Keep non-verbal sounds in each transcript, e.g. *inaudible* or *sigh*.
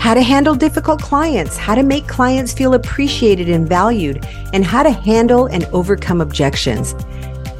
How to handle difficult clients, how to make clients feel appreciated and valued, and how to handle and overcome objections.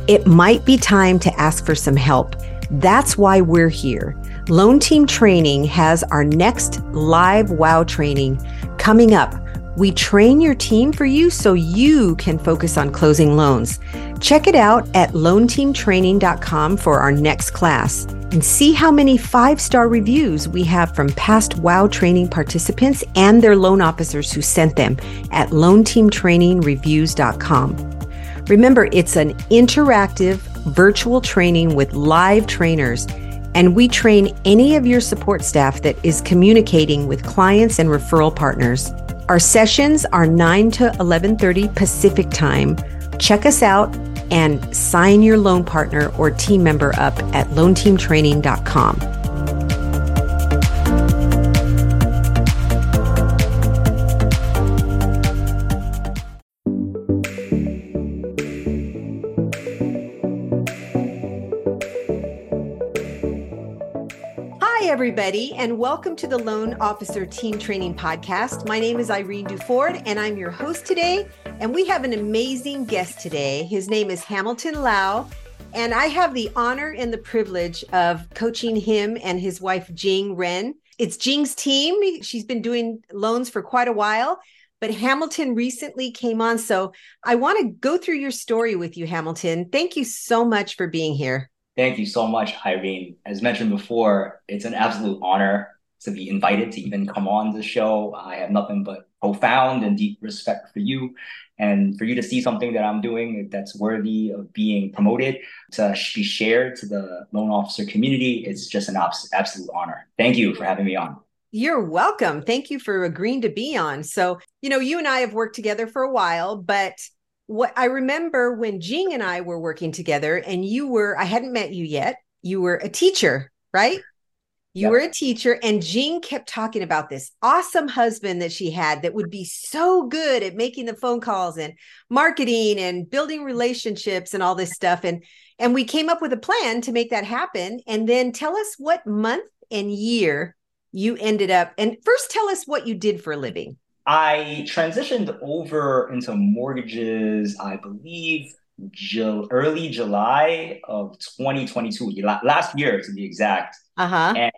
It might be time to ask for some help. That's why we're here. Loan Team Training has our next live WOW training coming up we train your team for you so you can focus on closing loans. Check it out at loanteamtraining.com for our next class and see how many five star reviews we have from past WOW training participants and their loan officers who sent them at loanteamtrainingreviews.com. Remember, it's an interactive virtual training with live trainers and we train any of your support staff that is communicating with clients and referral partners. Our sessions are 9 to 11:30 Pacific Time. Check us out and sign your loan partner or team member up at loanteamtraining.com. and welcome to the Loan Officer Team Training Podcast. My name is Irene Duford, and I'm your host today. And we have an amazing guest today. His name is Hamilton Lao, and I have the honor and the privilege of coaching him and his wife, Jing Ren. It's Jing's team. She's been doing loans for quite a while, but Hamilton recently came on. So I want to go through your story with you, Hamilton. Thank you so much for being here. Thank you so much, Irene. As mentioned before, it's an absolute honor to be invited to even come on the show. I have nothing but profound and deep respect for you and for you to see something that I'm doing that's worthy of being promoted to be shared to the loan officer community. It's just an absolute honor. Thank you for having me on. You're welcome. Thank you for agreeing to be on. So, you know, you and I have worked together for a while, but what I remember when Jing and I were working together, and you were, I hadn't met you yet, you were a teacher, right? You yep. were a teacher, and Jing kept talking about this awesome husband that she had that would be so good at making the phone calls and marketing and building relationships and all this stuff. And and we came up with a plan to make that happen. And then tell us what month and year you ended up. And first, tell us what you did for a living. I transitioned over into mortgages, I believe, Ju- early July of 2022, last year to be exact. Uh-huh. And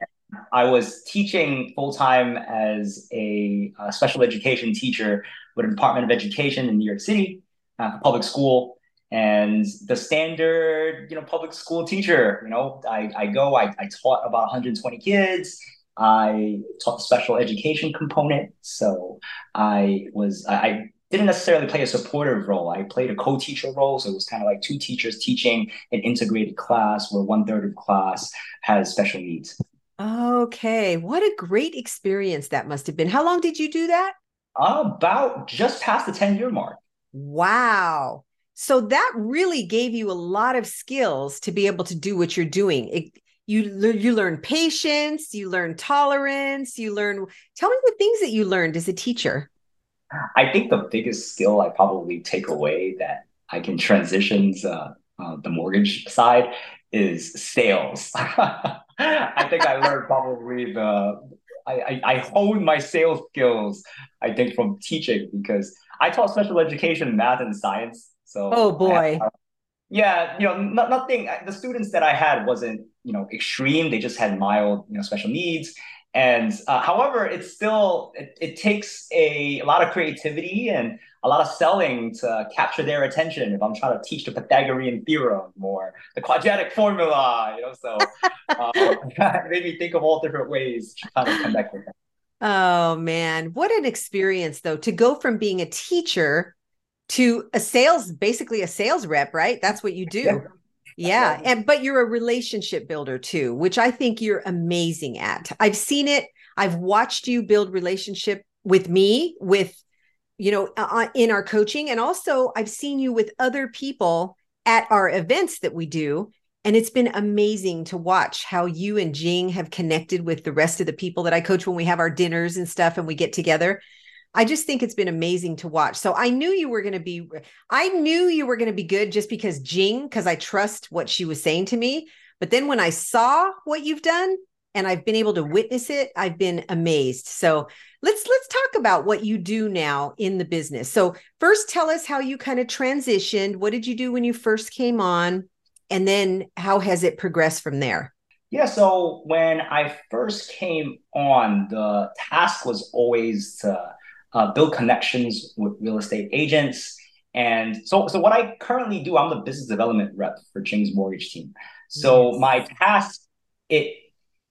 I was teaching full time as a, a, special education teacher with the Department of Education in New York City, uh, public school. And the standard, you know, public school teacher, you know, I, I go, I, I taught about 120 kids I taught the special education component. So I was, I didn't necessarily play a supportive role. I played a co-teacher role. So it was kind of like two teachers teaching an integrated class where one third of class has special needs. Okay. What a great experience that must have been. How long did you do that? About just past the 10 year mark. Wow. So that really gave you a lot of skills to be able to do what you're doing. It, you you learn patience you learn tolerance you learn tell me the things that you learned as a teacher i think the biggest skill i probably take away that i can transition to uh, the mortgage side is sales. *laughs* I think I learned probably the I, I, I honed my sales skills, I think, from teaching because I taught special education, math, and science. So oh boy, yeah, you know, not, nothing. The students that I had wasn't you know extreme. They just had mild you know special needs. And uh, however, it's still it, it takes a, a lot of creativity and a lot of selling to capture their attention if I'm trying to teach the Pythagorean theorem or the quadratic formula, you know. So *laughs* uh, it *laughs* made me think of all different ways to kind of connect with them. Oh man, what an experience though to go from being a teacher to a sales, basically a sales rep, right? That's what you do. Yeah. Yeah. And but you're a relationship builder too, which I think you're amazing at. I've seen it. I've watched you build relationship with me, with you know, uh, uh, in our coaching. And also, I've seen you with other people at our events that we do. And it's been amazing to watch how you and Jing have connected with the rest of the people that I coach when we have our dinners and stuff and we get together. I just think it's been amazing to watch. So I knew you were going to be, I knew you were going to be good just because Jing, because I trust what she was saying to me. But then when I saw what you've done and I've been able to witness it, I've been amazed. So let's let's talk about what you do now in the business so first tell us how you kind of transitioned what did you do when you first came on and then how has it progressed from there yeah so when i first came on the task was always to uh, build connections with real estate agents and so so what i currently do i'm the business development rep for Jing's mortgage team so yes. my task it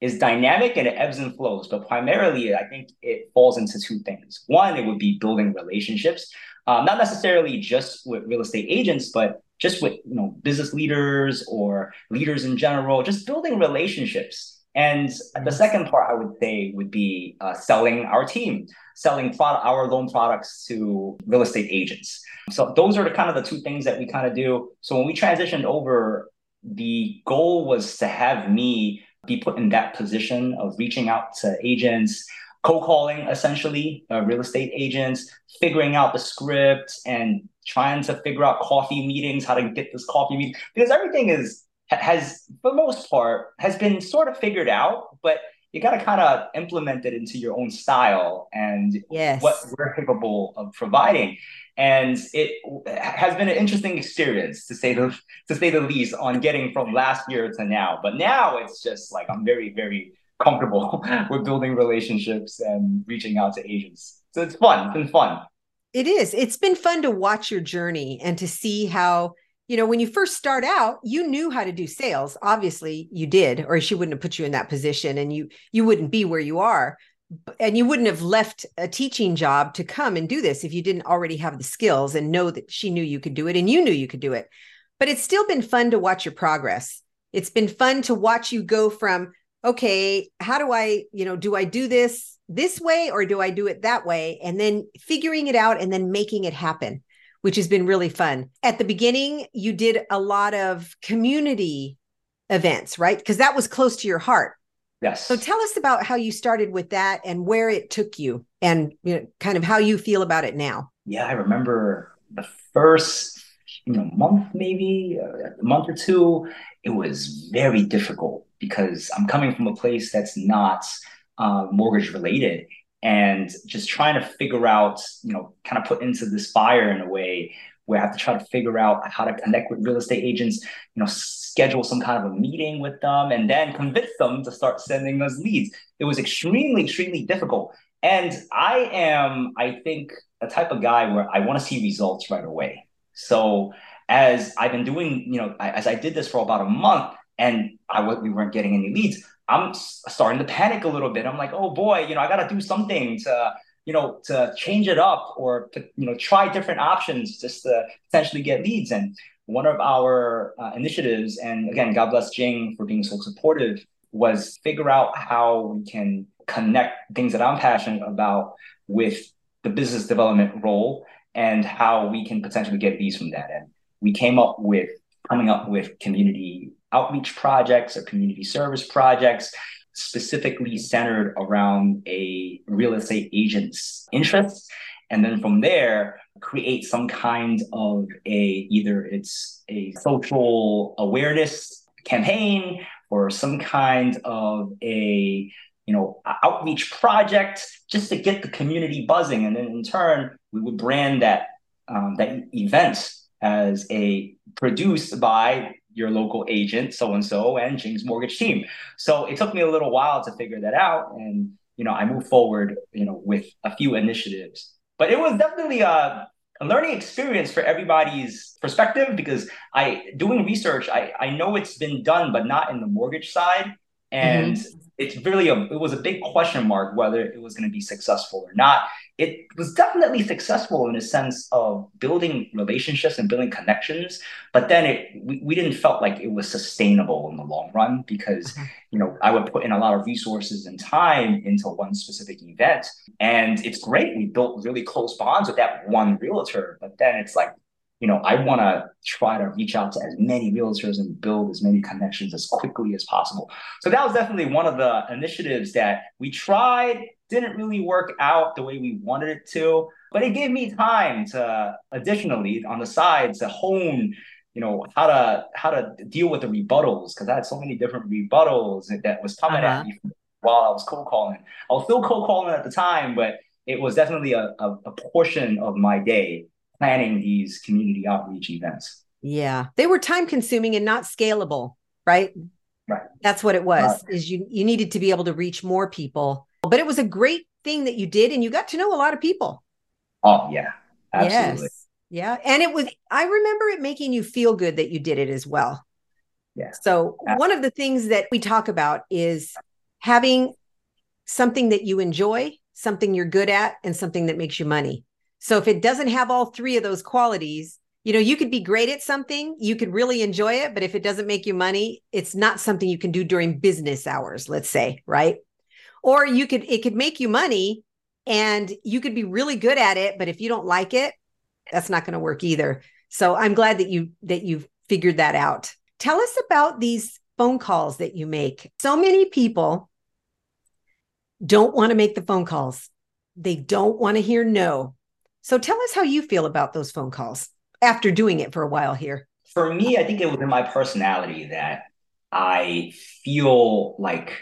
is dynamic and it ebbs and flows, but primarily I think it falls into two things. One, it would be building relationships, um, not necessarily just with real estate agents, but just with you know business leaders or leaders in general, just building relationships. And the second part I would say would be uh, selling our team, selling product, our loan products to real estate agents. So those are the kind of the two things that we kind of do. So when we transitioned over, the goal was to have me be put in that position of reaching out to agents, cold calling essentially uh, real estate agents, figuring out the script and trying to figure out coffee meetings, how to get this coffee meeting because everything is has for the most part has been sort of figured out, but you got to kind of implement it into your own style and yes. what we're capable of providing and it has been an interesting experience to say the to say the least on getting from last year to now. But now it's just like I'm very very comfortable *laughs* with building relationships and reaching out to agents. So it's fun. It's been fun. It is. It's been fun to watch your journey and to see how you know when you first start out you knew how to do sales obviously you did or she wouldn't have put you in that position and you you wouldn't be where you are and you wouldn't have left a teaching job to come and do this if you didn't already have the skills and know that she knew you could do it and you knew you could do it. But it's still been fun to watch your progress. It's been fun to watch you go from, okay, how do I, you know, do I do this this way or do I do it that way? And then figuring it out and then making it happen, which has been really fun. At the beginning, you did a lot of community events, right? Because that was close to your heart Yes. So tell us about how you started with that and where it took you and you know, kind of how you feel about it now. Yeah, I remember the first you know month maybe a month or two it was very difficult because i'm coming from a place that's not uh, mortgage related and just trying to figure out you know kind of put into this fire in a way where I have to try to figure out how to connect with real estate agents, you know, schedule some kind of a meeting with them, and then convince them to start sending us leads. It was extremely, extremely difficult. And I am, I think, a type of guy where I want to see results right away. So as I've been doing, you know, as I did this for about a month, and I we weren't getting any leads, I'm starting to panic a little bit. I'm like, oh boy, you know, I got to do something to you know, to change it up or to, you know, try different options just to potentially get leads. And one of our uh, initiatives, and again, God bless Jing for being so supportive, was figure out how we can connect things that I'm passionate about with the business development role and how we can potentially get leads from that. And we came up with coming up with community outreach projects or community service projects specifically centered around a real estate agent's interests. and then from there create some kind of a either it's a social awareness campaign or some kind of a you know outreach project just to get the community buzzing and then in turn we would brand that um, that event as a produced by your local agent so and so and Jing's mortgage team so it took me a little while to figure that out and you know i moved forward you know with a few initiatives but it was definitely a, a learning experience for everybody's perspective because I doing research, I, I know it's been done, but not in the mortgage side. And mm-hmm it's really a it was a big question mark whether it was going to be successful or not. It was definitely successful in a sense of building relationships and building connections, but then it we, we didn't felt like it was sustainable in the long run because mm-hmm. you know I would put in a lot of resources and time into one specific event, and it's great. We built really close bonds with that one realtor, but then it's like you know, I want to try to reach out to as many realtors and build as many connections as quickly as possible. So that was definitely one of the initiatives that we tried, didn't really work out the way we wanted it to, but it gave me time to additionally on the side to hone you know how to how to deal with the rebuttals because I had so many different rebuttals that was coming uh-huh. at me while I was cold calling. I was still cold calling at the time, but it was definitely a, a, a portion of my day planning these community outreach events. Yeah, they were time consuming and not scalable, right? Right. That's what it was. Is you you needed to be able to reach more people. But it was a great thing that you did and you got to know a lot of people. Oh, yeah. Absolutely. Yes. Yeah, and it was I remember it making you feel good that you did it as well. Yeah. So, absolutely. one of the things that we talk about is having something that you enjoy, something you're good at, and something that makes you money. So if it doesn't have all three of those qualities, you know, you could be great at something, you could really enjoy it, but if it doesn't make you money, it's not something you can do during business hours, let's say, right? Or you could it could make you money and you could be really good at it, but if you don't like it, that's not going to work either. So I'm glad that you that you've figured that out. Tell us about these phone calls that you make. So many people don't want to make the phone calls. They don't want to hear no. So tell us how you feel about those phone calls after doing it for a while here. For me, I think it was in my personality that I feel like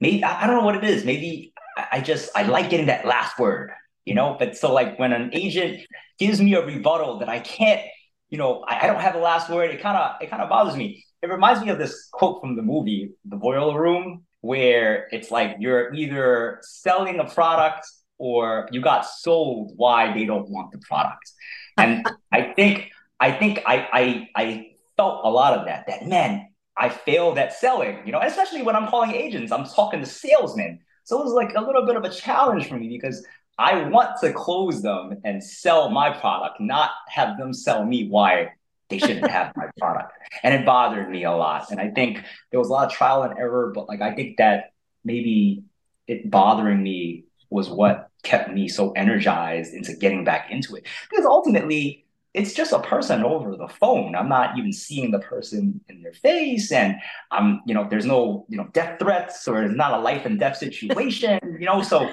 maybe I don't know what it is. Maybe I just I like getting that last word, you know. But so like when an agent gives me a rebuttal that I can't, you know, I, I don't have the last word, it kind of it kind of bothers me. It reminds me of this quote from the movie The Boiler Room, where it's like you're either selling a product or you got sold why they don't want the product. And *laughs* I think I think I, I I felt a lot of that. That man, I failed at selling. You know, especially when I'm calling agents, I'm talking to salesmen. So it was like a little bit of a challenge for me because I want to close them and sell my product, not have them sell me why they shouldn't *laughs* have my product. And it bothered me a lot. And I think there was a lot of trial and error, but like I think that maybe it bothering me was what kept me so energized into getting back into it. Because ultimately, it's just a person over the phone. I'm not even seeing the person in their face, and I'm, you know, there's no, you know, death threats or it's not a life and death situation, you know. So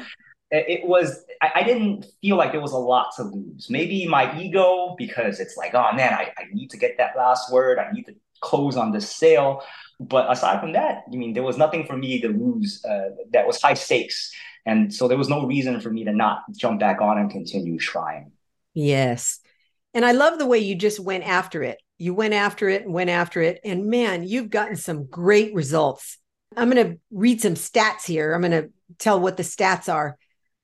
it was, I, I, didn't feel like there was a lot to lose. Maybe my ego, because it's like, oh man, I, I need to get that last word. I need to close on this sale. But aside from that, I mean, there was nothing for me to lose uh, that was high stakes. And so there was no reason for me to not jump back on and continue trying. Yes. And I love the way you just went after it. You went after it and went after it. And man, you've gotten some great results. I'm going to read some stats here. I'm going to tell what the stats are.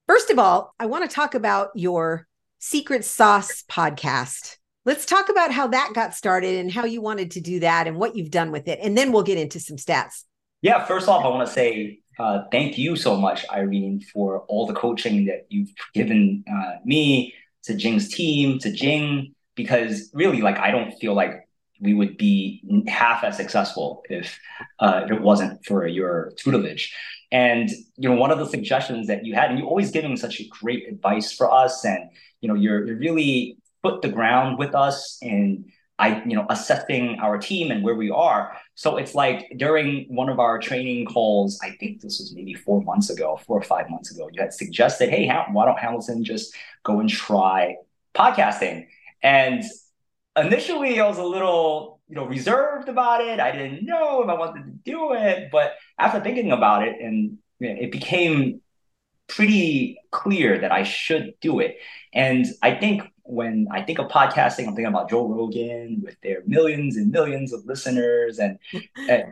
First of all, I want to talk about your Secret Sauce podcast. Let's talk about how that got started and how you wanted to do that and what you've done with it. And then we'll get into some stats. Yeah, first off, I want to say uh, thank you so much, Irene, for all the coaching that you've given uh, me, to Jing's team, to Jing, because really, like, I don't feel like we would be half as successful if, uh, if it wasn't for your tutelage. And you know, one of the suggestions that you had, and you're always giving such great advice for us, and you know, you're you're really put the ground with us in I, you know, assessing our team and where we are. So it's like during one of our training calls, I think this was maybe four months ago, four or five months ago, you had suggested, hey, why don't Hamilton just go and try podcasting? And initially I was a little, you know, reserved about it. I didn't know if I wanted to do it. But after thinking about it and it became pretty clear that I should do it. And I think when I think of podcasting, I'm thinking about Joe Rogan with their millions and millions of listeners. *laughs* And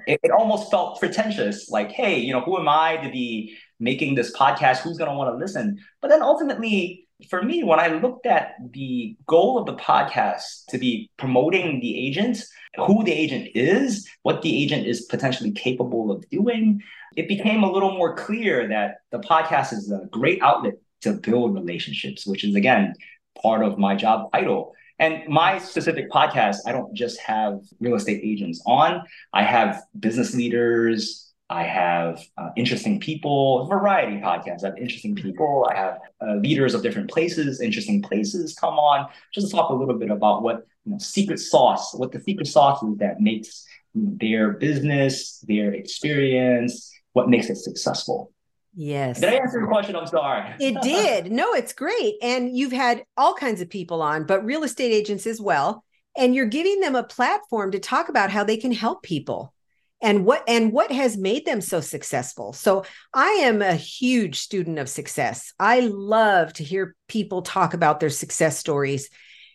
it, it, almost felt pretentious like, hey, you know, who am I to be making this podcast? Who's going to want to listen? But then ultimately, for me, when I looked at the goal of the podcast to be promoting the agent, who the agent is, what the agent is potentially capable of doing, it became a little more clear that the podcast is a great outlet to build relationships, which is again part of my job title. And my specific podcast, I don't just have real estate agents on. I have business leaders, I have uh, interesting people, variety podcasts. I have interesting people. I have uh, leaders of different places, interesting places come on. Just to talk a little bit about what you know, secret sauce, what the secret sauce is that makes their business, their experience, what makes it successful. Yes. Did I answer your question? I'm sorry. *laughs* it did. No, it's great. And you've had all kinds of people on, but real estate agents as well. And you're giving them a platform to talk about how they can help people and what and what has made them so successful so i am a huge student of success i love to hear people talk about their success stories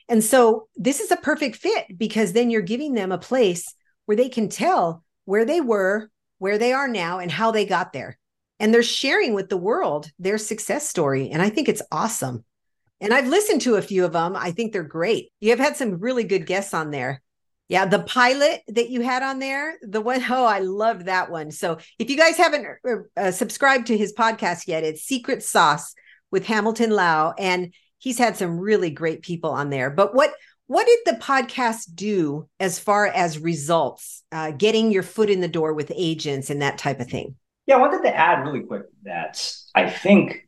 and so this is a perfect fit because then you're giving them a place where they can tell where they were where they are now and how they got there and they're sharing with the world their success story and i think it's awesome and i've listened to a few of them i think they're great you have had some really good guests on there yeah, the pilot that you had on there, the one, *laughs* oh, I love that one. So if you guys haven't uh, uh, subscribed to his podcast yet, it's Secret Sauce with Hamilton Lao, and he's had some really great people on there. But what what did the podcast do as far as results, uh, getting your foot in the door with agents and that type of thing? Yeah, I wanted to add really quick that I think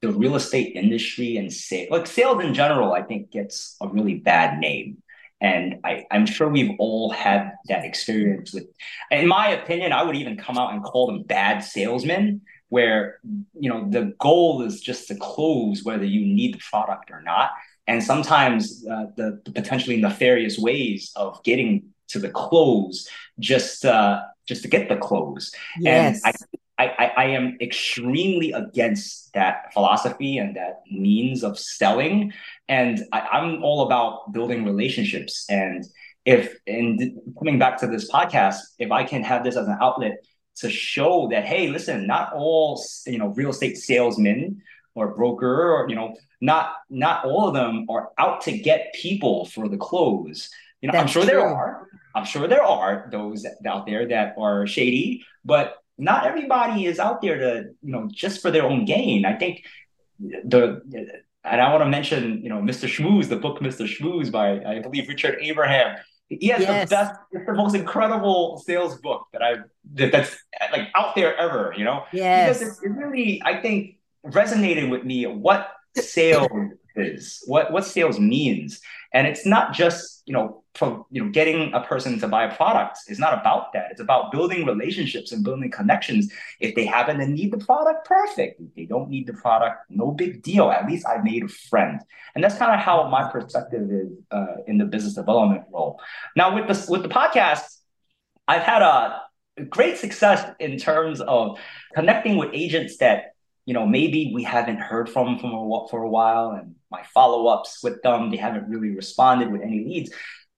the real estate industry and sales, like sales in general, I think gets a really bad name. And I, I'm sure we've all had that experience with, in my opinion, I would even come out and call them bad salesmen, where you know the goal is just to close whether you need the product or not. And sometimes uh, the, the, potentially nefarious ways of getting to the close just uh, just to get the close. Yes. And I, I, I am extremely against that philosophy and that means of selling. And I, I'm all about building relationships. And if, and coming back to this podcast, if I can have this as an outlet to show that, hey, listen, not all, you know, real estate salesmen or broker or, you know, not, not all of them are out to get people for the close. You know, That's I'm sure true. there are. I'm sure there are those out there that are shady, but not everybody is out there to you know just for their own gain. I think the and I want to mention you know Mr. Shmooze, the book Mr. Shmooze by I believe Richard Abraham. He has yes. the best, it's the most incredible sales book that I've that, that's like out there ever. You know, yes, because it, it really I think resonated with me what sales is, what what sales means, and it's not just you know from you know getting a person to buy a product it's not about that. It's about building relationships and building connections. If they happen to need the product perfect. If they don't need the product no big deal. At least i made a friend. And that's kind of how my perspective is uh, in the business development role. Now with the with the podcast i've had a great success in terms of connecting with agents that you know maybe we haven't heard from from a, for a while and my follow-ups with them they haven't really responded with any leads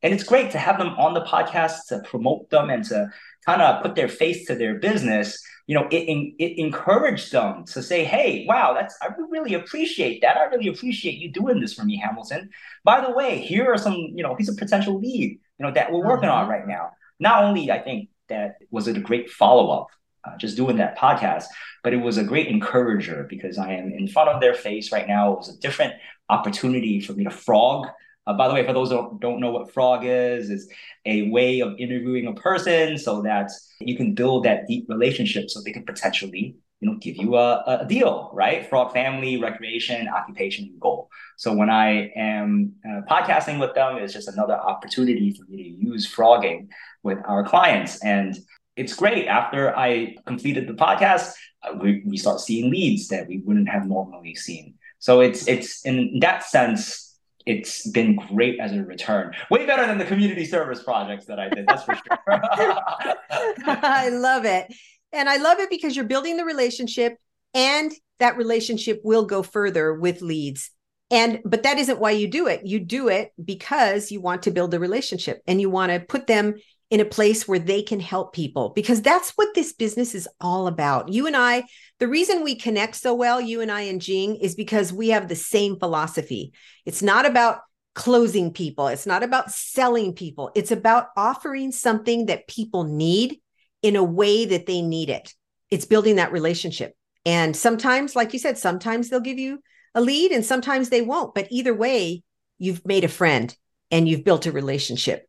and it's great to have them on the podcast to promote them and to kind of put their face to their business. You know, it, it encouraged them to say, hey, wow, that's, I really appreciate that. I really appreciate you doing this for me, Hamilton. By the way, here are some, you know, he's a potential lead, you know, that we're working mm-hmm. on right now. Not only, I think that was it a great follow up, uh, just doing that podcast, but it was a great encourager because I am in front of their face right now. It was a different opportunity for me to frog uh, by the way, for those who don't know what frog is, is a way of interviewing a person so that you can build that deep relationship so they can potentially you know, give you a, a deal, right? frog family, recreation, occupation, and goal. So when I am uh, podcasting with them, it's just another opportunity for me to use frogging with our clients. And it's great. After I completed the podcast, uh, we, we start seeing leads that we wouldn't have normally seen. So it's it's in that sense, it's been great as a return. Way better than the community service projects that I did. That's for sure. *laughs* I love it. And I love it because you're building the relationship and that relationship will go further with leads. And but that isn't why you do it. You do it because you want to build a relationship and you want to put them in a place where they can help people because that's what this business is all about. You and I, the reason we connect so well, you and I and Jing, is because we have the same philosophy. It's not about closing people, it's not about selling people, it's about offering something that people need in a way that they need it. It's building that relationship. And sometimes, like you said, sometimes they'll give you a lead and sometimes they won't. But either way, you've made a friend and you've built a relationship.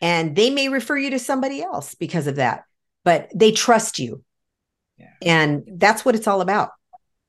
And they may refer you to somebody else because of that, but they trust you. Yeah. And that's what it's all about.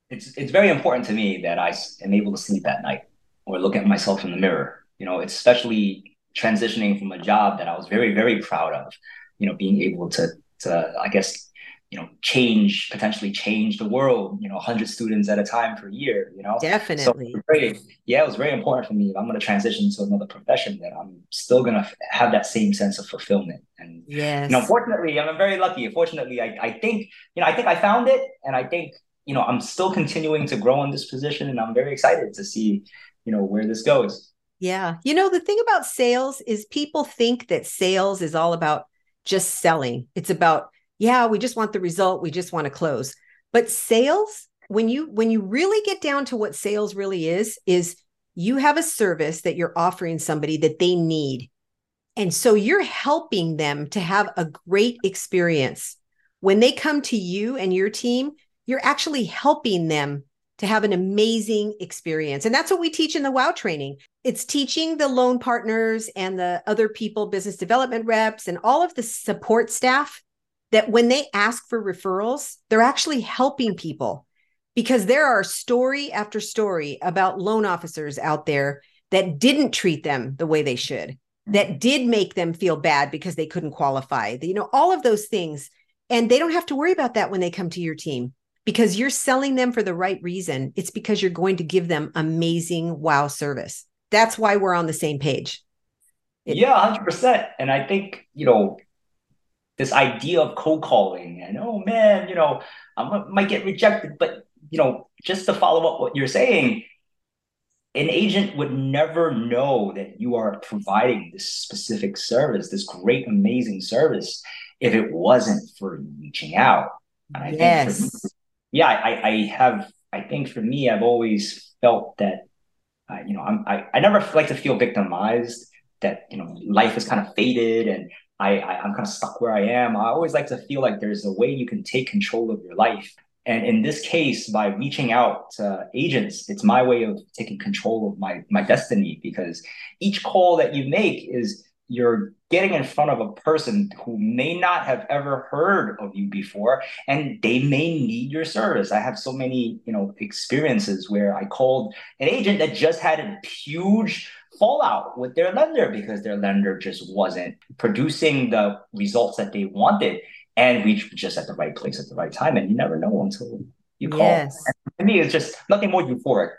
It's it's very important to me that I am able to sleep at night or look at myself in the mirror. You know, especially transitioning from a job that I was very, very proud of, you know, being able to to I guess you know change potentially change the world you know 100 students at a time per year you know? Definitely. so very, yeah it was very important for me. If i'm going to transition to another profession that i'm still going to have that same sense of fulfillment. And yeah you know fortunately i'm very lucky. Fortunately I, I think you know i think i found it and i think you know i'm still continuing to grow in this position and i'm very excited to see you know where this goes. Yeah. You know the thing about sales is people think that sales is all about just selling. It's about, yeah, we just want the result, we just want to close. But sales, when you when you really get down to what sales really is, is you have a service that you're offering somebody that they need. And so you're helping them to have a great experience. When they come to you and your team, you're actually helping them to have an amazing experience. And that's what we teach in the WOW training. It's teaching the loan partners and the other people, business development reps, and all of the support staff that when they ask for referrals, they're actually helping people because there are story after story about loan officers out there that didn't treat them the way they should, that mm-hmm. did make them feel bad because they couldn't qualify, you know, all of those things. And they don't have to worry about that when they come to your team because you're selling them for the right reason. It's because you're going to give them amazing wow service. That's why we're on the same page. It- yeah, 100%. And I think, you know, this idea of cold calling and, oh man, you know, I might get rejected. But, you know, just to follow up what you're saying, an agent would never know that you are providing this specific service, this great, amazing service, if it wasn't for reaching out. And I yes. think for yeah, I, I have, I think for me, I've always felt that, uh, you know, I'm, I, I never like to feel victimized that, you know, life is kind of faded and I, I, I'm kind of stuck where I am. I always like to feel like there's a way you can take control of your life. And in this case, by reaching out to agents, it's my way of taking control of my my destiny because each call that you make is you're getting in front of a person who may not have ever heard of you before and they may need your service i have so many you know experiences where i called an agent that just had a huge fallout with their lender because their lender just wasn't producing the results that they wanted and we just at the right place at the right time and you never know until you call yes. to me it's just nothing more euphoric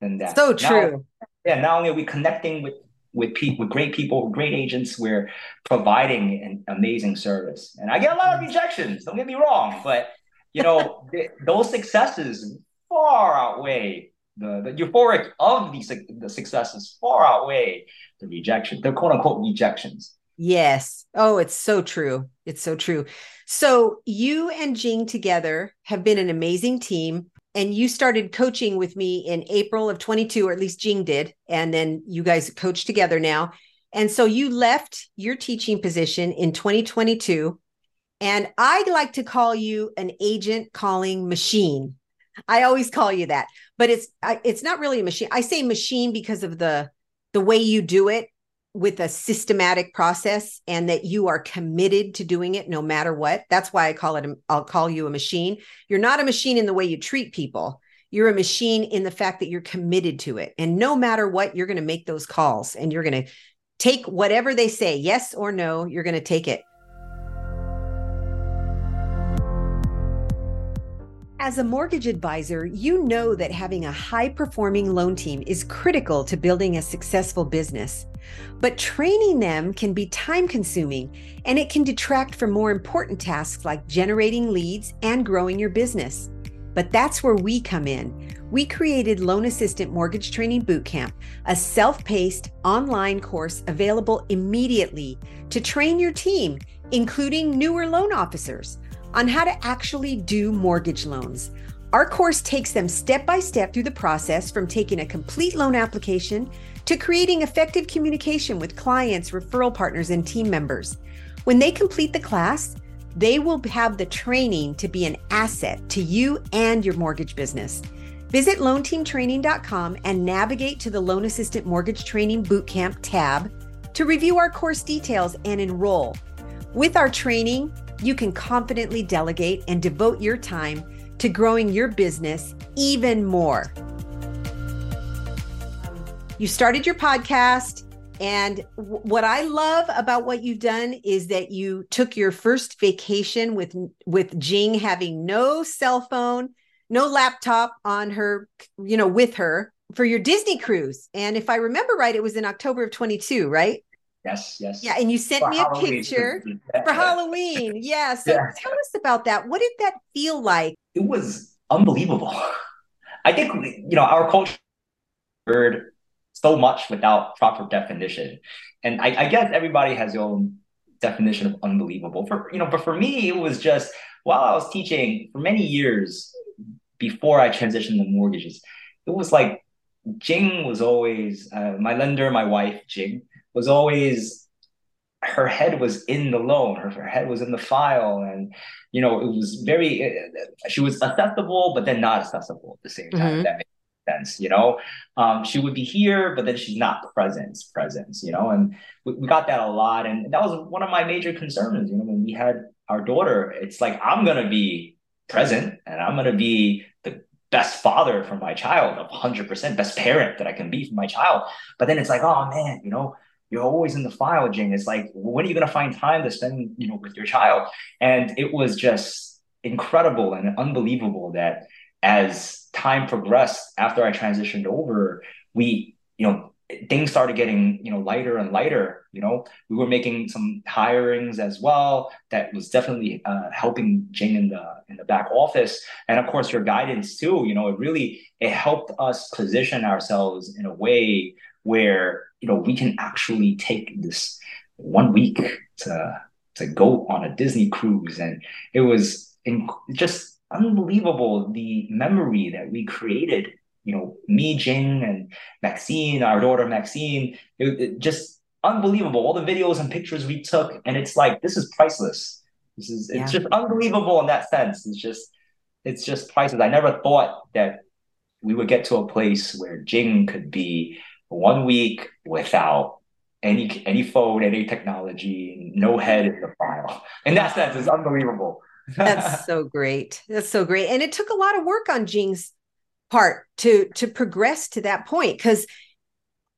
than that so true now, yeah not only are we connecting with with people, with great people, great agents. We're providing an amazing service, and I get a lot of rejections. Don't get me wrong, but you know *laughs* th- those successes far outweigh the, the euphoric of these the successes far outweigh the rejection, the quote unquote rejections. Yes. Oh, it's so true. It's so true. So you and Jing together have been an amazing team and you started coaching with me in April of 22, or at least Jing did. And then you guys coach together now. And so you left your teaching position in 2022. And I like to call you an agent calling machine. I always call you that, but it's it's not really a machine. I say machine because of the the way you do it. with a systematic process and that you are committed to doing it no matter what. That's why I call it, I'll call you a machine. You're not a machine in the way you treat people. You're a machine in the fact that you're committed to it. And no matter what, you're going to make those calls and you're going to take whatever they say, yes or no, you're going to take it. As a mortgage advisor, you know that having a high performing loan team is critical to building a successful business. But training them can be time consuming and it can detract from more important tasks like generating leads and growing your business. But that's where we come in. We created Loan Assistant Mortgage Training Bootcamp, a self paced online course available immediately to train your team, including newer loan officers on how to actually do mortgage loans. Our course takes them step by step through the process from taking a complete loan application to creating effective communication with clients, referral partners, and team members. When they complete the class, they will have the training to be an asset to you and your mortgage business. Visit loanteamtraining.com and navigate to the Loan Assistant Mortgage Training Bootcamp tab to review our course details and enroll. With our training, you can confidently delegate and devote your time to growing your business even more. You started your podcast. And what I love about what you've done is that you took your first vacation with with Jing having no cell phone, no laptop on her, you know, with her for your Disney cruise. And if I remember right, it was in October of 22, right? Yes, yes. Yeah, and you sent for me Halloween. a picture for Halloween. *laughs* Yeah. So yeah. tell us about that. What did that feel like? It was unbelievable. I think you know our culture heard so much without proper definition, and I, I guess everybody has their own definition of unbelievable. For you know, but for me, it was just while I was teaching for many years before I transitioned to mortgages, it was like Jing was always uh, my lender, my wife Jing was always her head was in the loan her, her head was in the file and you know it was very uh, she was accessible but then not accessible at the same time mm-hmm. that makes sense you know? Um, she would be here but then she's not presence presence you know? And we, we got that a lot and that was one of my major concerns you know? When we had our daughter it's like i'm gonna be present and i'm gonna be the best father for my child 100% best parent that i can be for my child. But then it's like oh man you know you're always in the file, Jing. It's like, when are you going to find time to spend, you know, with your child? And it was just incredible and unbelievable that as time progressed after I transitioned over, we, you know, things started getting, you know, lighter and lighter. You know, we were making some hirings as well. That was definitely uh, helping Jing in the in the back office, and of course your guidance too. You know, it really it helped us position ourselves in a way where you know we can actually take this one week to to go on a Disney cruise, and it was in, just unbelievable the memory that we created. You know, me, Jing, and Maxine, our daughter Maxine, it, it just unbelievable. All the videos and pictures we took, and it's like this is priceless. This is it's yeah. just unbelievable in that sense. It's just it's just priceless. I never thought that we would get to a place where Jing could be one week without any any phone, any technology, no head in the file. In that sense, it's unbelievable. That's *laughs* so great. That's so great. And it took a lot of work on Jing's part to to progress to that point because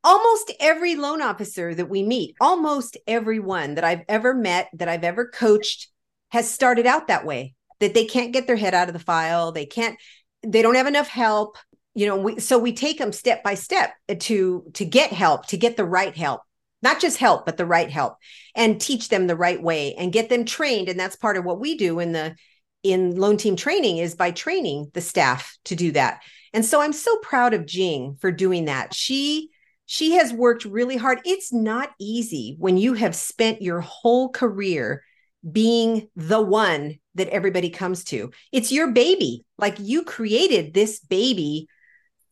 almost every loan officer that we meet, almost everyone that I've ever met, that I've ever coached, has started out that way. That they can't get their head out of the file. They can't, they don't have enough help you know we so we take them step by step to to get help to get the right help. Not just help but the right help and teach them the right way and get them trained. And that's part of what we do in the in loan team training is by training the staff to do that. And so i'm so proud of jing for doing that. She she has worked really hard. It's not easy when you have spent your whole career being the one that everybody comes to. It's your baby. Like you created this baby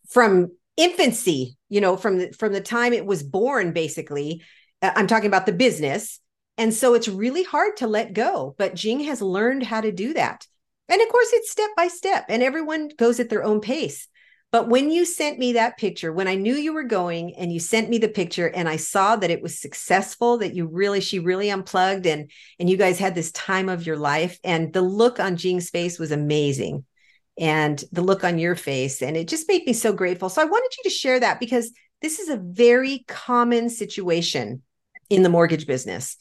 from infancy you know from the, from the time it was born basically uh, i'm talking about the business and so it's really hard to let go but jing has learned how to do that and of course it's step by step and everyone goes at their own pace But when you sent me that picture, when I knew you were going and you sent me the picture and I saw that it was successful, that you really, she really unplugged and and you guys had this time of your life. And the look on Jing's face was amazing. And the look on your face. And it just made me so grateful. So I wanted you to share that because this is a very common situation in the mortgage business.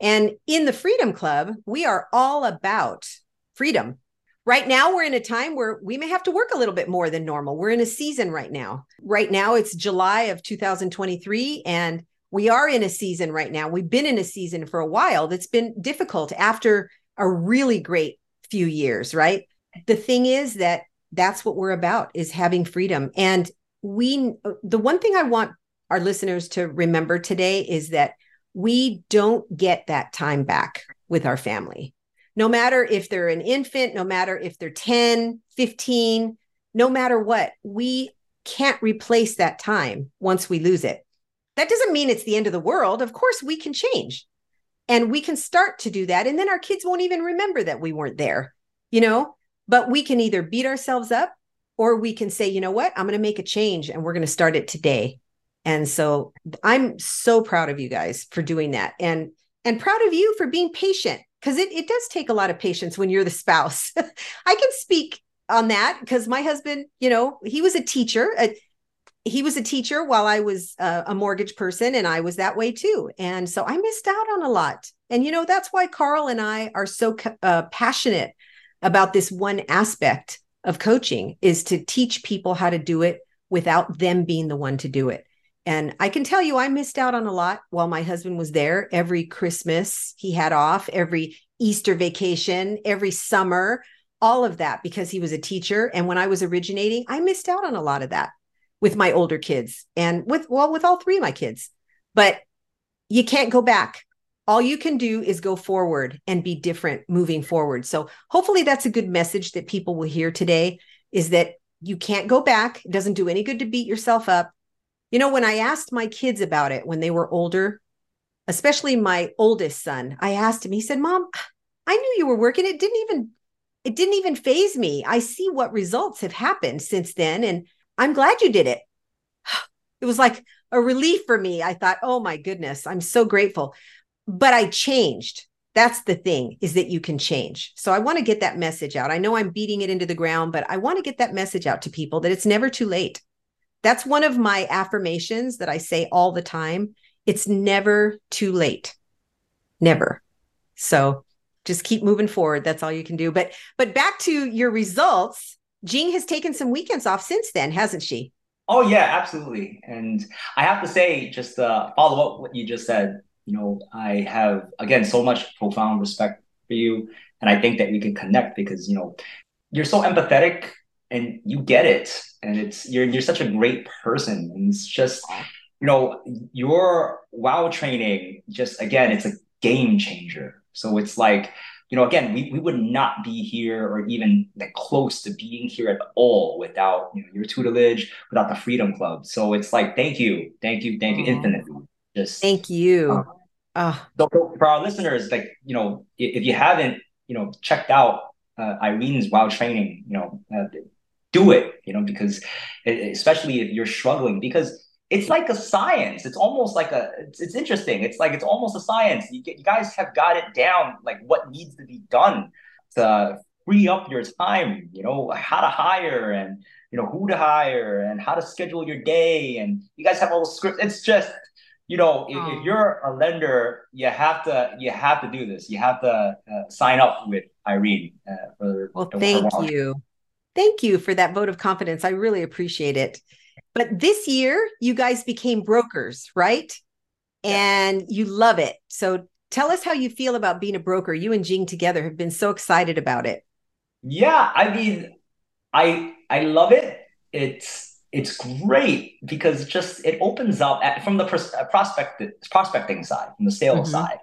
And in the Freedom Club, we are all about freedom Right now, we're in a time where we may have to work a little bit more than normal. We're in a season right now. Right now, it's July of 2023, and we are in a season right now. We've been in a season for a while that's been difficult after a really great few years, right? The thing is that that's what we're about is having freedom. And we, the one thing I want our listeners to remember today is that we don't get that time back with our family no matter if they're an infant, no matter if they're 10, 15, no matter what, we can't replace that time once we lose it. That doesn't mean it's the end of the world. Of course, we can change and we can start to do that. And then our kids won't even remember that we weren't there, you know? But we can either beat ourselves up or we can say, you know what? I'm going to make a change and we're going to start it today. And so I'm so proud of you guys for doing that. And and proud of you for being patient because it, it does take a lot of patience when you're the spouse. *laughs* I can speak on that because my husband, you know, he was a teacher. Uh, he was a teacher while I was uh, a mortgage person, and I was that way too. And so I missed out on a lot. And, you know, that's why Carl and I are so uh, passionate about this one aspect of coaching is to teach people how to do it without them being the one to do it. And I can tell you, I missed out on a lot while my husband was there. Every Christmas he had off, every Easter vacation, every summer, all of that because he was a teacher. And when I was originating, I missed out on a lot of that with my older kids and with, well, with all three of my kids. But you can't go back. All you can do is go forward and be different moving forward. So hopefully that's a good message that people will hear today is that you can't go back. It doesn't do any good to beat yourself up you know, when I asked my kids about it when they were older, especially my oldest son, I asked him, he said, Mom, I knew you were working. It didn't even, it didn't even faze me. I see what results have happened since then. And I'm glad you did it. *sighs* It was like a relief for me. I thought, oh my goodness, I'm so grateful. But I changed. That's the thing is that you can change. So I want to get that message out. I know I'm beating it into the ground, but I want to get that message out to people that it's never too late. That's one of my affirmations that I say all the time. It's never too late. Never. So just keep moving forward. That's all you can do. But but back to your results. Jing has taken some weekends off since then, hasn't she? Oh yeah, absolutely. And I have to say, just uh, follow up what you just said. You know, I have again so much profound respect for you, and I think that we can connect because you know you're so empathetic and you get it and it's you're you're such a great person and it's just you know your wow training just again it's a game changer. So it's like you know again we, we would not be here or even like close to being here at all without you know your tutelage without the freedom club. So it's like thank you thank you thank you mm-hmm. infinitely just thank you um, uh, so for our listeners like you know if, if you haven't you know checked out uh, Irene's wow training you know uh, do it, you know, because especially if you're struggling, because it's like a science. It's almost like a, it's, it's interesting. It's like, it's almost a science. You, get, you guys have got it down, like what needs to be done to free up your time, you know, how to hire and, you know, who to hire and how to schedule your day. And you guys have all the scripts. It's just, you know, if, if, you're a lender, you have to you have to do this. You have to uh, sign up with Irene. Uh, for, well, thank you. Thank you for that vote of confidence. I really appreciate it. But this year, you guys became brokers, right? And you love it. So tell us how you feel about being a broker. You and Jing together have been so excited about it. Yeah, I mean, I I love it. It's it's great because just it opens up at, from the pros- uh, prospect prospecting side, from the sales mm-hmm. side.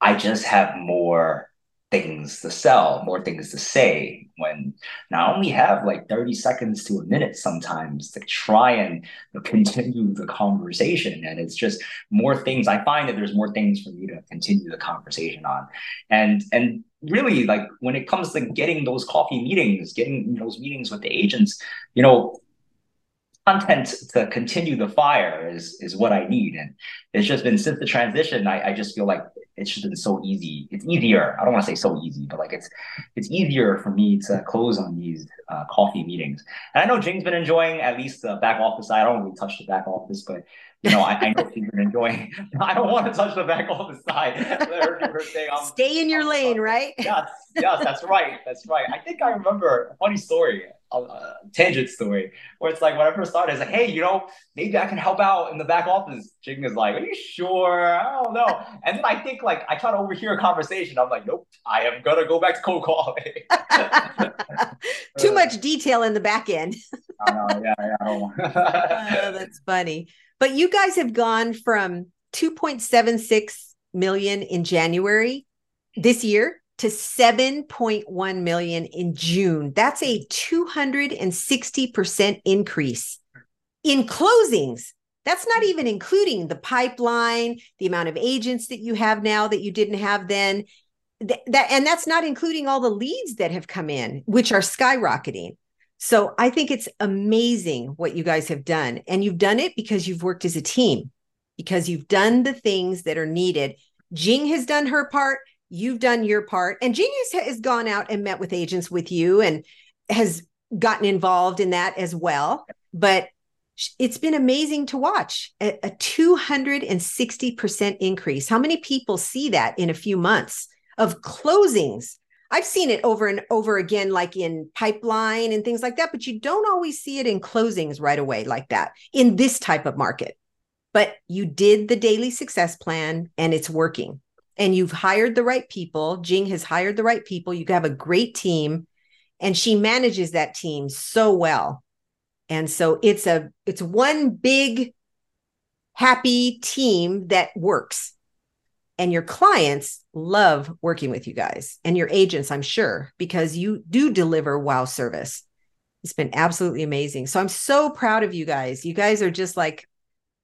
I just have more things to sell, more things to say when I only have like 30 seconds to a minute sometimes to try and continue the conversation. And it's just more things. I find that there's more things for me to continue the conversation on. And and really like when it comes to getting those coffee meetings, getting those meetings with the agents, you know, content to continue the fire is is what I need. And it's just been since the transition, I, I just feel like it's just been so easy. It's easier. I don't want to say so easy, but like it's it's easier for me to close on these uh, coffee meetings. And I know Jing's been enjoying at least the back office side. I don't really touch the back office, but you know, I, I know she's been enjoying. *laughs* I don't want to touch the back office side. *laughs* Her, her thing, Stay in your I'm, lane, right? yes, yes, that's right. That's right. I think I remember a funny story a, tangent story where it's like when I first started, it's like, hey, you know, maybe I can help out in the back office. Jing is like, are you sure? I don't know. And then I think like I try to overhear a conversation. I'm like, nope, I am gonna go back to cold calling. *laughs* Too much detail in the back end. *laughs* Know, yeah, yeah, I don't want. *laughs* oh, that's funny. But you guys have gone from 2.76 million in January this year to 7.1 million in June. That's a 260% increase in closings. That's not mm-hmm. even including the pipeline, the amount of agents that you have now that you didn't have then. That, that and that's not including all the leads that have come in, which are skyrocketing. So I think it's amazing what you guys have done. And you've done it because you've worked as a team, because you've done the things that are needed. Jing has done her part you've done your part and genius has gone out and met with agents with you and has gotten involved in that as well. But it's been amazing to watch a, a 260% increase. How many people see that in a few months of closings? I've seen it over and over again like in pipeline and things like that but you don't always see it in closings right away like that in this type of market. But you did the daily success plan and it's working and you've hired the right people. Jing has hired the right people. You have a great team and she manages that team so well. And so it's a it's one big happy team that works. And your clients love working with you guys and your agents, I'm sure, because you do deliver wow service. It's been absolutely amazing. So I'm so proud of you guys. You guys are just like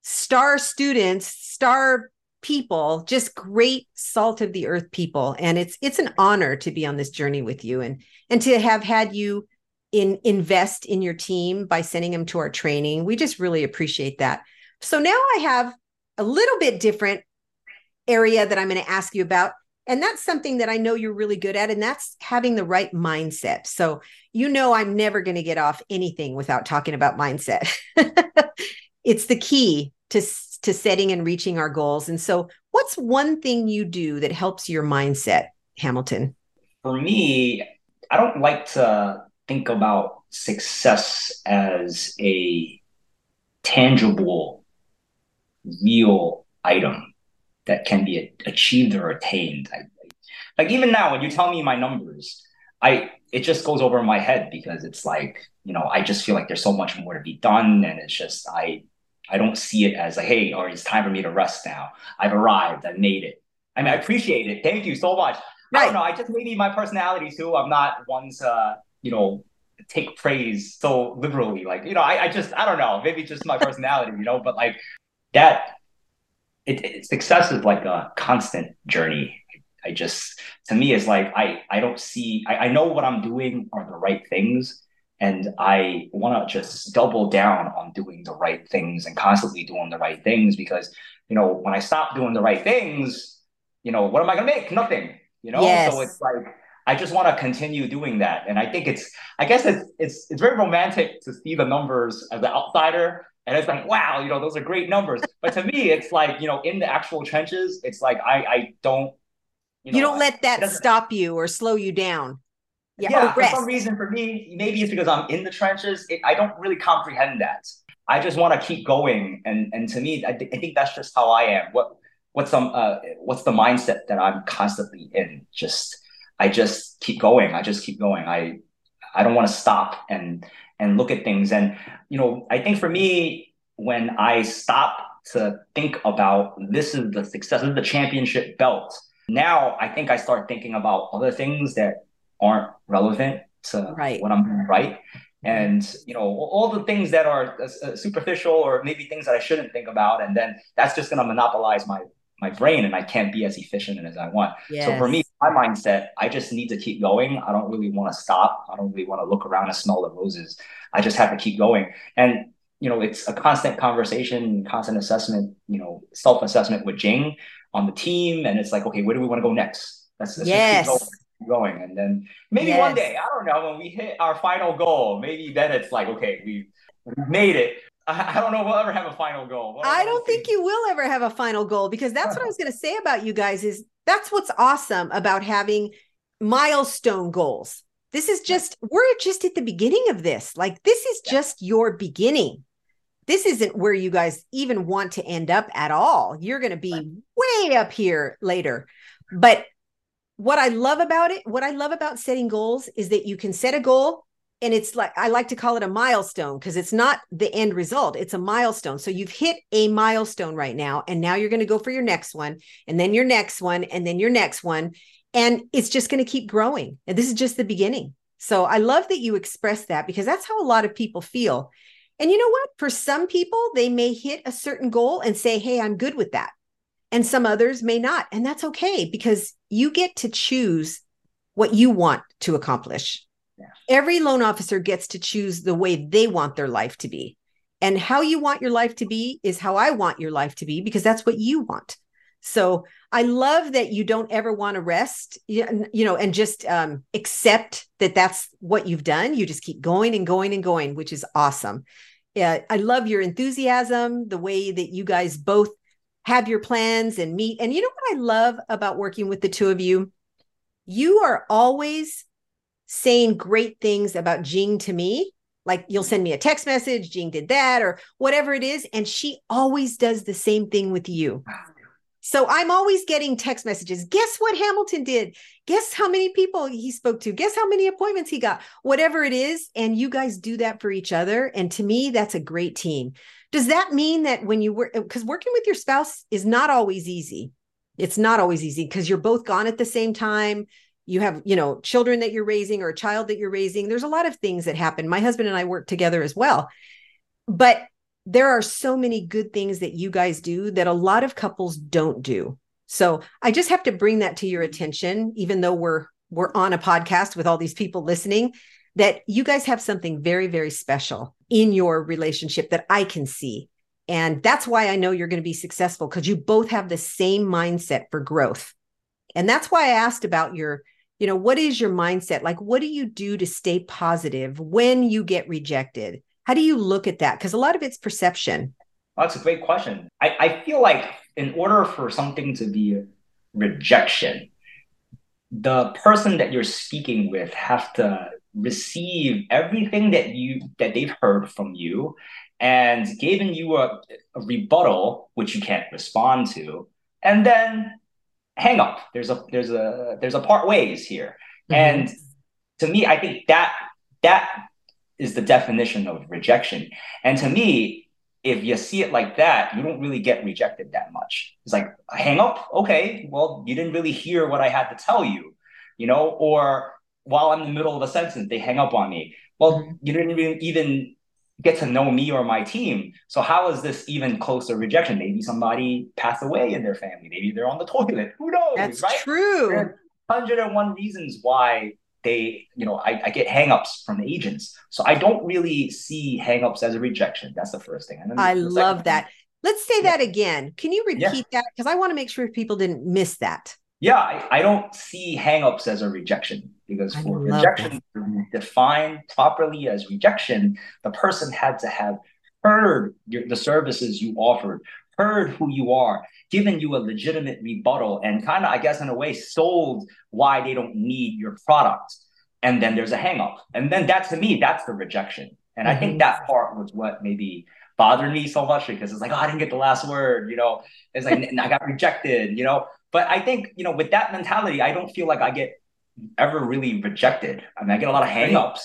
star students, star people just great salt of the earth people. And it's it's an honor to be on this journey with you and and to have had you in invest in your team by sending them to our training. We just really appreciate that. So now i have a little bit different area that i'm going to ask you about. And that's something that i know you're really good at and that's having the right mindset. So you know i'm never going to get off anything without talking about mindset. *laughs* It's the key to to setting and reaching our goals. And so, what's one thing you do that helps your mindset, Hamilton? For me, I don't like to think about success as a tangible, real item that can be achieved or attained. I, like even now, when you tell me my numbers, I it just goes over my head because it's like you know I just feel like there's so much more to be done, and it's just I I don't see it as like, hey, or it's time for me to rest now. I've arrived. I've made it. I mean, I appreciate it. Thank you so much. Right. I don't know. I just maybe my personality too. I'm not one to, you know, take praise so liberally. Like, you know, I, I just, I don't know. Maybe just my personality, you know, but like that, it, it, success is like a constant journey. I just, to me, it's like, I, I don't see, I, I know what I'm doing are the right things and I want to just double down on doing the right things and constantly doing the right things because, you know, when I stop doing the right things, you know, what am I going to make? Nothing, you know? Yes. So it's like, I just want to continue doing that. And I think it's, I guess it's, it's, it's very romantic to see the numbers as an outsider. And it's like, wow, you know, those are great numbers. But to me, it's like, you know, in the actual trenches, it's like, I, I don't, you, know, you don't let that stop you or slow you down. Yeah, yeah for some reason, for me, maybe it's because I'm in the trenches. It, I don't really comprehend that. I just want to keep going, and and to me, I, th- I think that's just how I am. What what's some uh, what's the mindset that I'm constantly in? Just I just keep going. I just keep going. I I don't want to stop and and look at things. And you know, I think for me, when I stop to think about this is the success, this is the championship belt. Now I think I start thinking about other things that aren't relevant to right. what I'm doing right. And you know all the things that are uh, superficial or maybe things that I shouldn't think about, and then that's just going to monopolize my my brain, and I can't be as efficient as I want. Yes. So for me, my mindset, I just need to keep going. I don't really want to stop. I don't really want to look around and smell the roses. I just have to keep going. And you know, it's a constant conversation, constant assessment, you know, self assessment with Jing on the team, and it's like, okay, where do we want to go next? That's, that's yes. Going, and then maybe yes. one day, I don't know, when we hit our final goal, maybe then it's like, okay, we we've made it. I, I don't know. We'll ever have a final goal. We'll I don't think you will ever have a final goal because that's what I was going to say about you guys. Is that's what's awesome about having milestone goals. This is just we're just at the beginning of this. Like this is just your beginning this isn't where you guys even want to end up at all. You're going to be way up here later. But what I love about it, what I love about setting goals is that you can set a goal and it's like I like to call it a milestone because it's not the end result, it's a milestone. So you've hit a milestone right now and now you're going to go for your next one and then your next one and then your next one and it's just going to keep growing. And this is just the beginning. So I love that you express that because that's how a lot of people feel. And you know what? For some people, they may hit a certain goal and say, Hey, I'm good with that. And some others may not. And that's okay because you get to choose what you want to accomplish. Yeah. Every loan officer gets to choose the way they want their life to be. And how you want your life to be is how I want your life to be because that's what you want. So I love that you don't ever want to rest, you know, and just um, accept that that's what you've done. You just keep going and going and going, which is awesome uh, I love your enthusiasm, the way that you guys both have your plans and meet. And you know what I love about working with the two of you? You are always saying great things about Jing to me. Like you'll send me a text message, Jing did that, or whatever it is. And she always does the same thing with you. So I'm always getting text messages. Guess what Hamilton did? Guess how many people he spoke to? Guess how many appointments he got? Whatever it is. And you guys do that for each other. And to me, that's a great team. Does that mean that when you work, because working with your spouse is not always easy? It's not always easy because you're both gone at the same time. You have, you know, children that you're raising or a child that you're raising. There's a lot of things that happen. My husband and I work together as well. But there are so many good things that you guys do that a lot of couples don't do. So I just have to bring that to your attention, even though we're we're on a podcast with all these people listening, that you guys have something very, very special in your relationship that I can see. And that's why I know you're going to be successful because you both have the same mindset for growth. And that's why I asked about your, you know, what is your mindset? Like, what do you do to stay positive when you get rejected? How do you look at that? Because a lot of it's perception. That's a great question. I, I feel like in order for something to be rejection, the person that you're speaking with have to receive everything that you that they've heard from you and given you a, a rebuttal which you can't respond to and then hang up there's a there's a there's a part ways here mm-hmm. and to me i think that that is the definition of rejection. And to me, if you see it like that, you don't really get rejected that much. It's like, hang up. Okay. Well, you didn't really hear what I had to tell you, you know, or while I'm in the middle of a sentence, they hang up on me. Well, mm-hmm. you didn't even, even get to know me or my team. So how is this even close to rejection? Maybe somebody passed away in their family. Maybe they're on the toilet. Who knows? That's right? true. 101 reasons why they, you know, I, I get hangups from agents. So I don't really see hangups as a rejection. That's the first thing. I love that. Let's say yeah. that again. Can you repeat yeah. that? Because I want to make sure people didn't miss that. Yeah, I, I don't see hangups as a rejection because for rejection to be defined properly as rejection, the person had to have heard your, the services you offered, heard who you are, given you a legitimate rebuttal, and kind of, I guess, in a way, sold why they don't need your product. And then there's a hangup. And then that to me, that's the rejection. And mm-hmm. I think mm-hmm. that part was what maybe bothered me so much because it's like, oh, I didn't get the last word, you know, it's like, I got rejected, you know. But I think, you know, with that mentality, I don't feel like I get ever really rejected. I mean, I get a lot of hangups,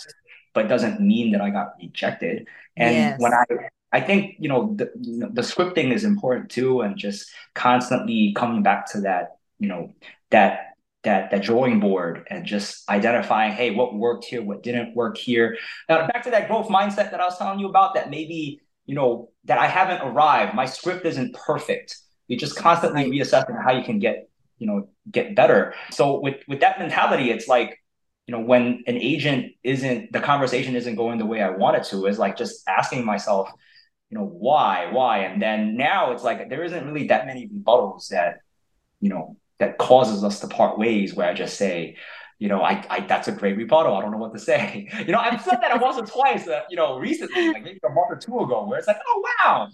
but it doesn't mean that I got rejected. And yes. when I I think you know the the scripting is important too, and just constantly coming back to that you know that that that drawing board and just identifying hey what worked here what didn't work here now back to that growth mindset that i was telling you about that maybe you know that i haven't arrived my script isn't perfect you're just constantly reassessing how you can get you know get better so with with that mentality it's like you know when an agent isn't the conversation isn't going the way i want it to is like just asking myself you know, why, why? And then now it's like there isn't really that many rebuttals that, you know, that causes us to part ways where I just say, you know, I, I that's a great rebuttal. I don't know what to say. *laughs* You know, I've said that once or twice, uh, you know, recently, like maybe a month or two ago, where it's like, oh wow,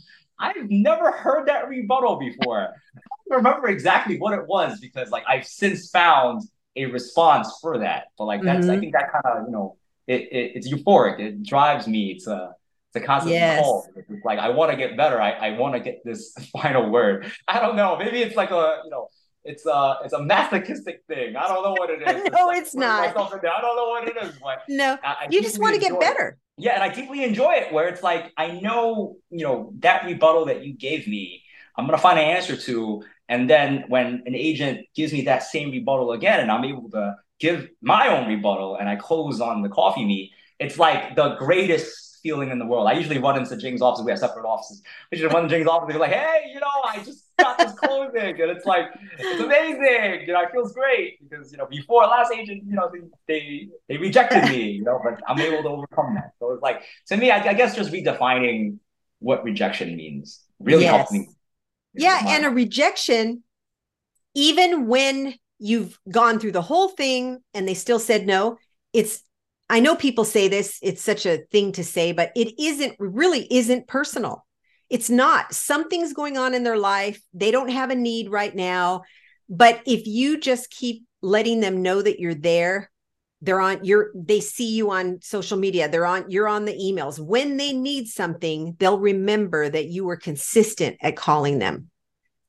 I've never heard that rebuttal before. I don't remember exactly what it was because like I've since found a response for that. But like that's mm-hmm. I think that kind of, you know, it, it, it's euphoric. It drives me. It's a it's a constant yes. call. It's like I want to get better. I, I want to get this *laughs* final word. I don't know. Maybe it's like a you know it's a it's a masochistic thing. I don't know what it is. *laughs* no, it's, it's not. I don't know what it is. But no, I, I you just want to get better. It. Yeah, and I deeply enjoy it. Where it's like I know you know that rebuttal that you gave me. I'm gonna find an answer to, and then when an agent gives me that same rebuttal again, and I'm able to give my own rebuttal, and I close on the coffee meet. It's like the greatest feeling in the world. I usually run into Jing's office. We have separate offices. We should run to Jing's office and be like, hey, you know, I just got this closing. and it's like, it's amazing. You know, it feels great because, you know, before last agent, you know, they, they, they rejected me, you know, but I'm able to overcome that. So it's like, to me, I, I guess just redefining what rejection means really yes. helped me. Yeah. And a rejection, even when you've gone through the whole thing and they still said no, it's I know people say this, it's such a thing to say, but it isn't really isn't personal. It's not. Something's going on in their life. They don't have a need right now. But if you just keep letting them know that you're there, they're on you're they see you on social media, they're on you're on the emails. When they need something, they'll remember that you were consistent at calling them.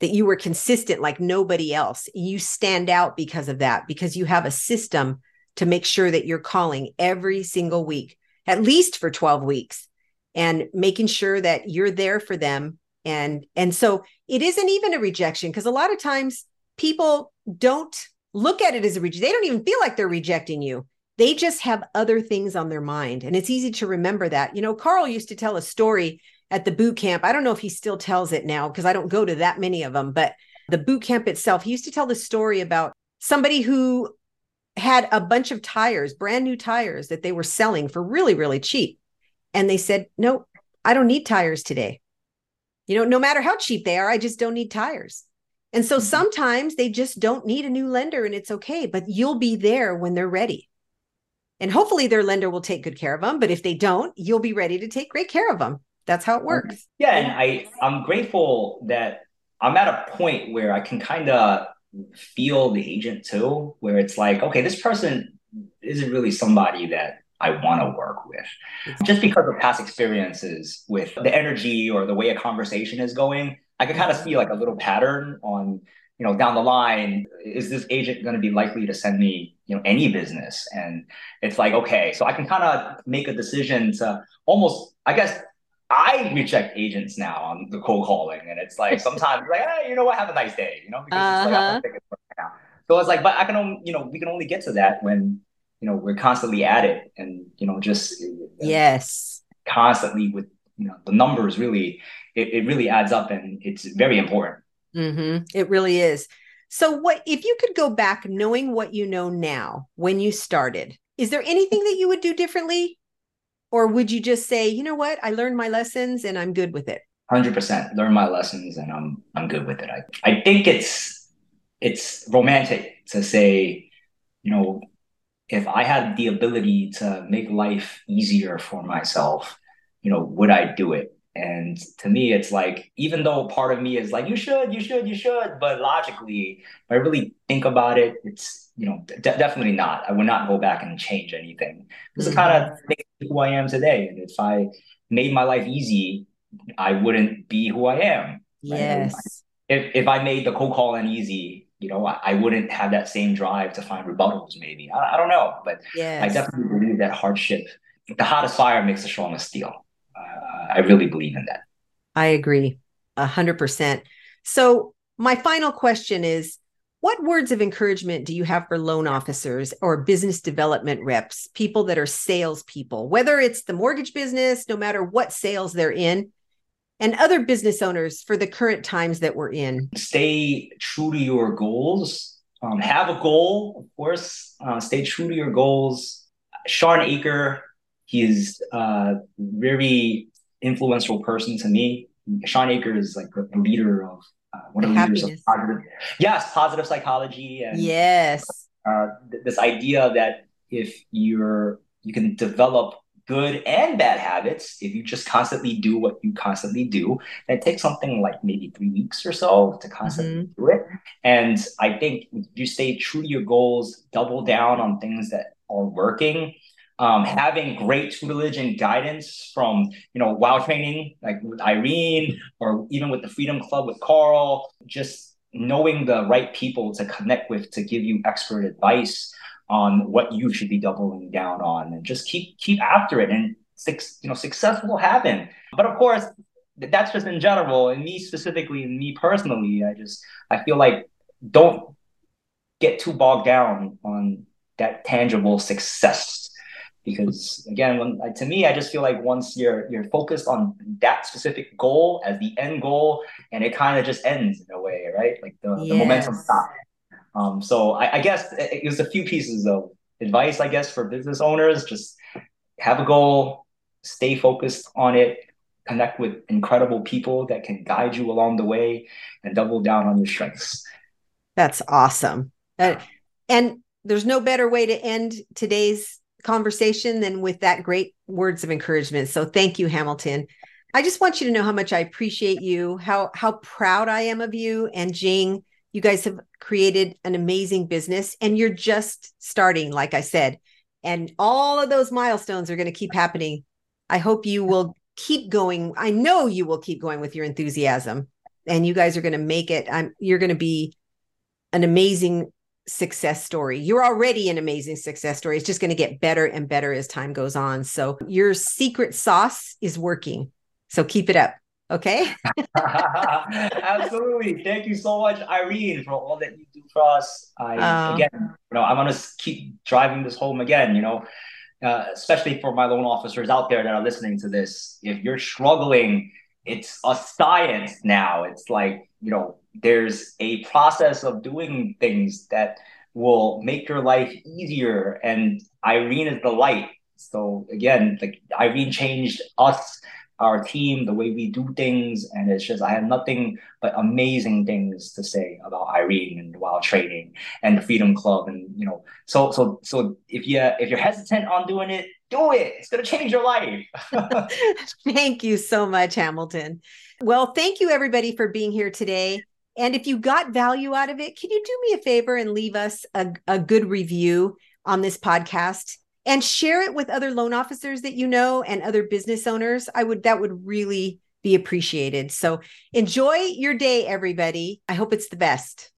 That you were consistent like nobody else. You stand out because of that because you have a system to make sure that you're calling every single week, at least for 12 weeks, and making sure that you're there for them. And and so it isn't even a rejection because a lot of times people don't look at it as a rejection. They don't even feel like they're rejecting you. They just have other things on their mind. And it's easy to remember that. You know, Carl used to tell a story at the boot camp. I don't know if he still tells it now because I don't go to that many of them, but the boot camp itself, he used to tell the story about somebody who had a bunch of tires, brand new tires that they were selling for really, really cheap. And they said, No, I don't need tires today. You know, no matter how cheap they are, I just don't need tires. And so mm-hmm. sometimes they just don't need a new lender and it's okay, but you'll be there when they're ready. And hopefully their lender will take good care of them. But if they don't, you'll be ready to take great care of them. That's how it works. Yeah. And I, I'm grateful that I'm at a point where I can kind of feel the agent too, where it's like, okay, this person isn't really somebody that I want to work with. Just because of past experiences with the energy or the way a conversation is going, I can kind of see like a little pattern on, you know, down the line, is this agent going to be likely to send me, you know, any business? And it's like, okay, so I can kind of make a decision to almost, I guess, I reject agents now on the cold calling, and it's like *laughs* sometimes like, hey, you know what, have a nice day, you know, because uh-huh. it's like, uh-huh. so it's like, but I can only, you know, we can only get to that when you know we're constantly at it, and you know, just yes, constantly with you know the numbers really, it, it really adds up, and it's very important. Mm-hmm. It really is. So, what if you could go back, knowing what you know now when you started? Is there anything that you would do differently? Or would you just say you know what? I learned my lessons and i'm good with it. 100% learn my lessons and i'm i'm good with it. I, I think it's it's romantic to say you know if i had the ability to make life easier for myself you know would i do it and to me, it's like, even though part of me is like, you should, you should, you should, but logically, if I really think about it, it's, you know, de- definitely not. I would not go back and change anything. This mm-hmm. is kind of who I am today. And if I made my life easy, I wouldn't be who I am. Yes. If, if I made the cold call and easy, you know, I, I, wouldn't have that same drive to find rebuttals, maybe. I, I don't know. But yes. I definitely believe that hardship, the hottest fire makes the strongest steel. I really believe in that. I agree a hundred percent. So my final question is, what words of encouragement do you have for loan officers or business development reps, people that are salespeople, whether it's the mortgage business, no matter what sales they're in, and other business owners for the current times that we're in? Stay true to your goals. Um, have a goal, of course. Uh, stay true to your goals. Shawn Achor, he is uh, very influential person to me. Shawn Achor is like a leader of uh, one of the Happiness. leaders of positive, yes, positive psychology, and yes, uh, th- this idea that if you're you can develop good and bad habits if you just constantly do what you constantly do. And it takes something like maybe three weeks or so to constantly mm-hmm. do it. And I think you stay true to your goals, double down on things that are working. Um, having great tutelage and guidance from you know wow training like with irene or even with the freedom club with carl just knowing the right people to connect with to give you expert advice on what you should be doubling down on and just keep keep after it. And six you know success will happen. But of course that's just in general. And me specifically and me personally i just i feel like don't get too bogged down on that tangible success because again when to me i just feel like once you're you're focused on that specific goal as the end goal and it kind of just ends in a way right like the, yes. the momentum stops um, so I, I guess it, it was a few pieces of advice, I guess, for business owners. Just have a goal, stay focused on it, connect with incredible people that can guide you along the way, and double down on your strengths. That's awesome. Uh, and there's no better way to end today's conversation than with that great words of encouragement. So thank you, Hamilton. I just want you to know how much I appreciate you, how how proud I am of you and Jing you guys have created an amazing business and you're just starting, like I said. And all of those milestones are going to keep happening. I hope you will keep going. I know you will keep going with your enthusiasm and you guys are going to make it. I'm, you're going to be an amazing success story. You're already an amazing success story. It's just going to get better and better as time goes on. So your secret sauce is working. So keep it up. Okay. *laughs* *laughs* Absolutely. Thank you so much, Irene, for all that you do for us. I um, again, you know, I want to keep driving this home again. You know, uh, especially for my loan officers out there that are listening to this. If you're struggling, it's a science now. It's like you know, there's a process of doing things that will make your life easier, and Irene is the light. So again, like Irene changed us our team, the way we do things, and it's just I have nothing but amazing things to say about Irene and Wow Training and the Freedom Club, and you know, so so so if you if you're hesitant on doing it, do it. It's gonna change your life. *laughs* thank you so much, Hamilton. Well, thank you everybody for being here today. And if you got value out of it, can you do me a favor and leave us a, a good review on this podcast? and share it with other loan officers that you know and other business owners i would that would really be appreciated so enjoy your day everybody i hope it's the best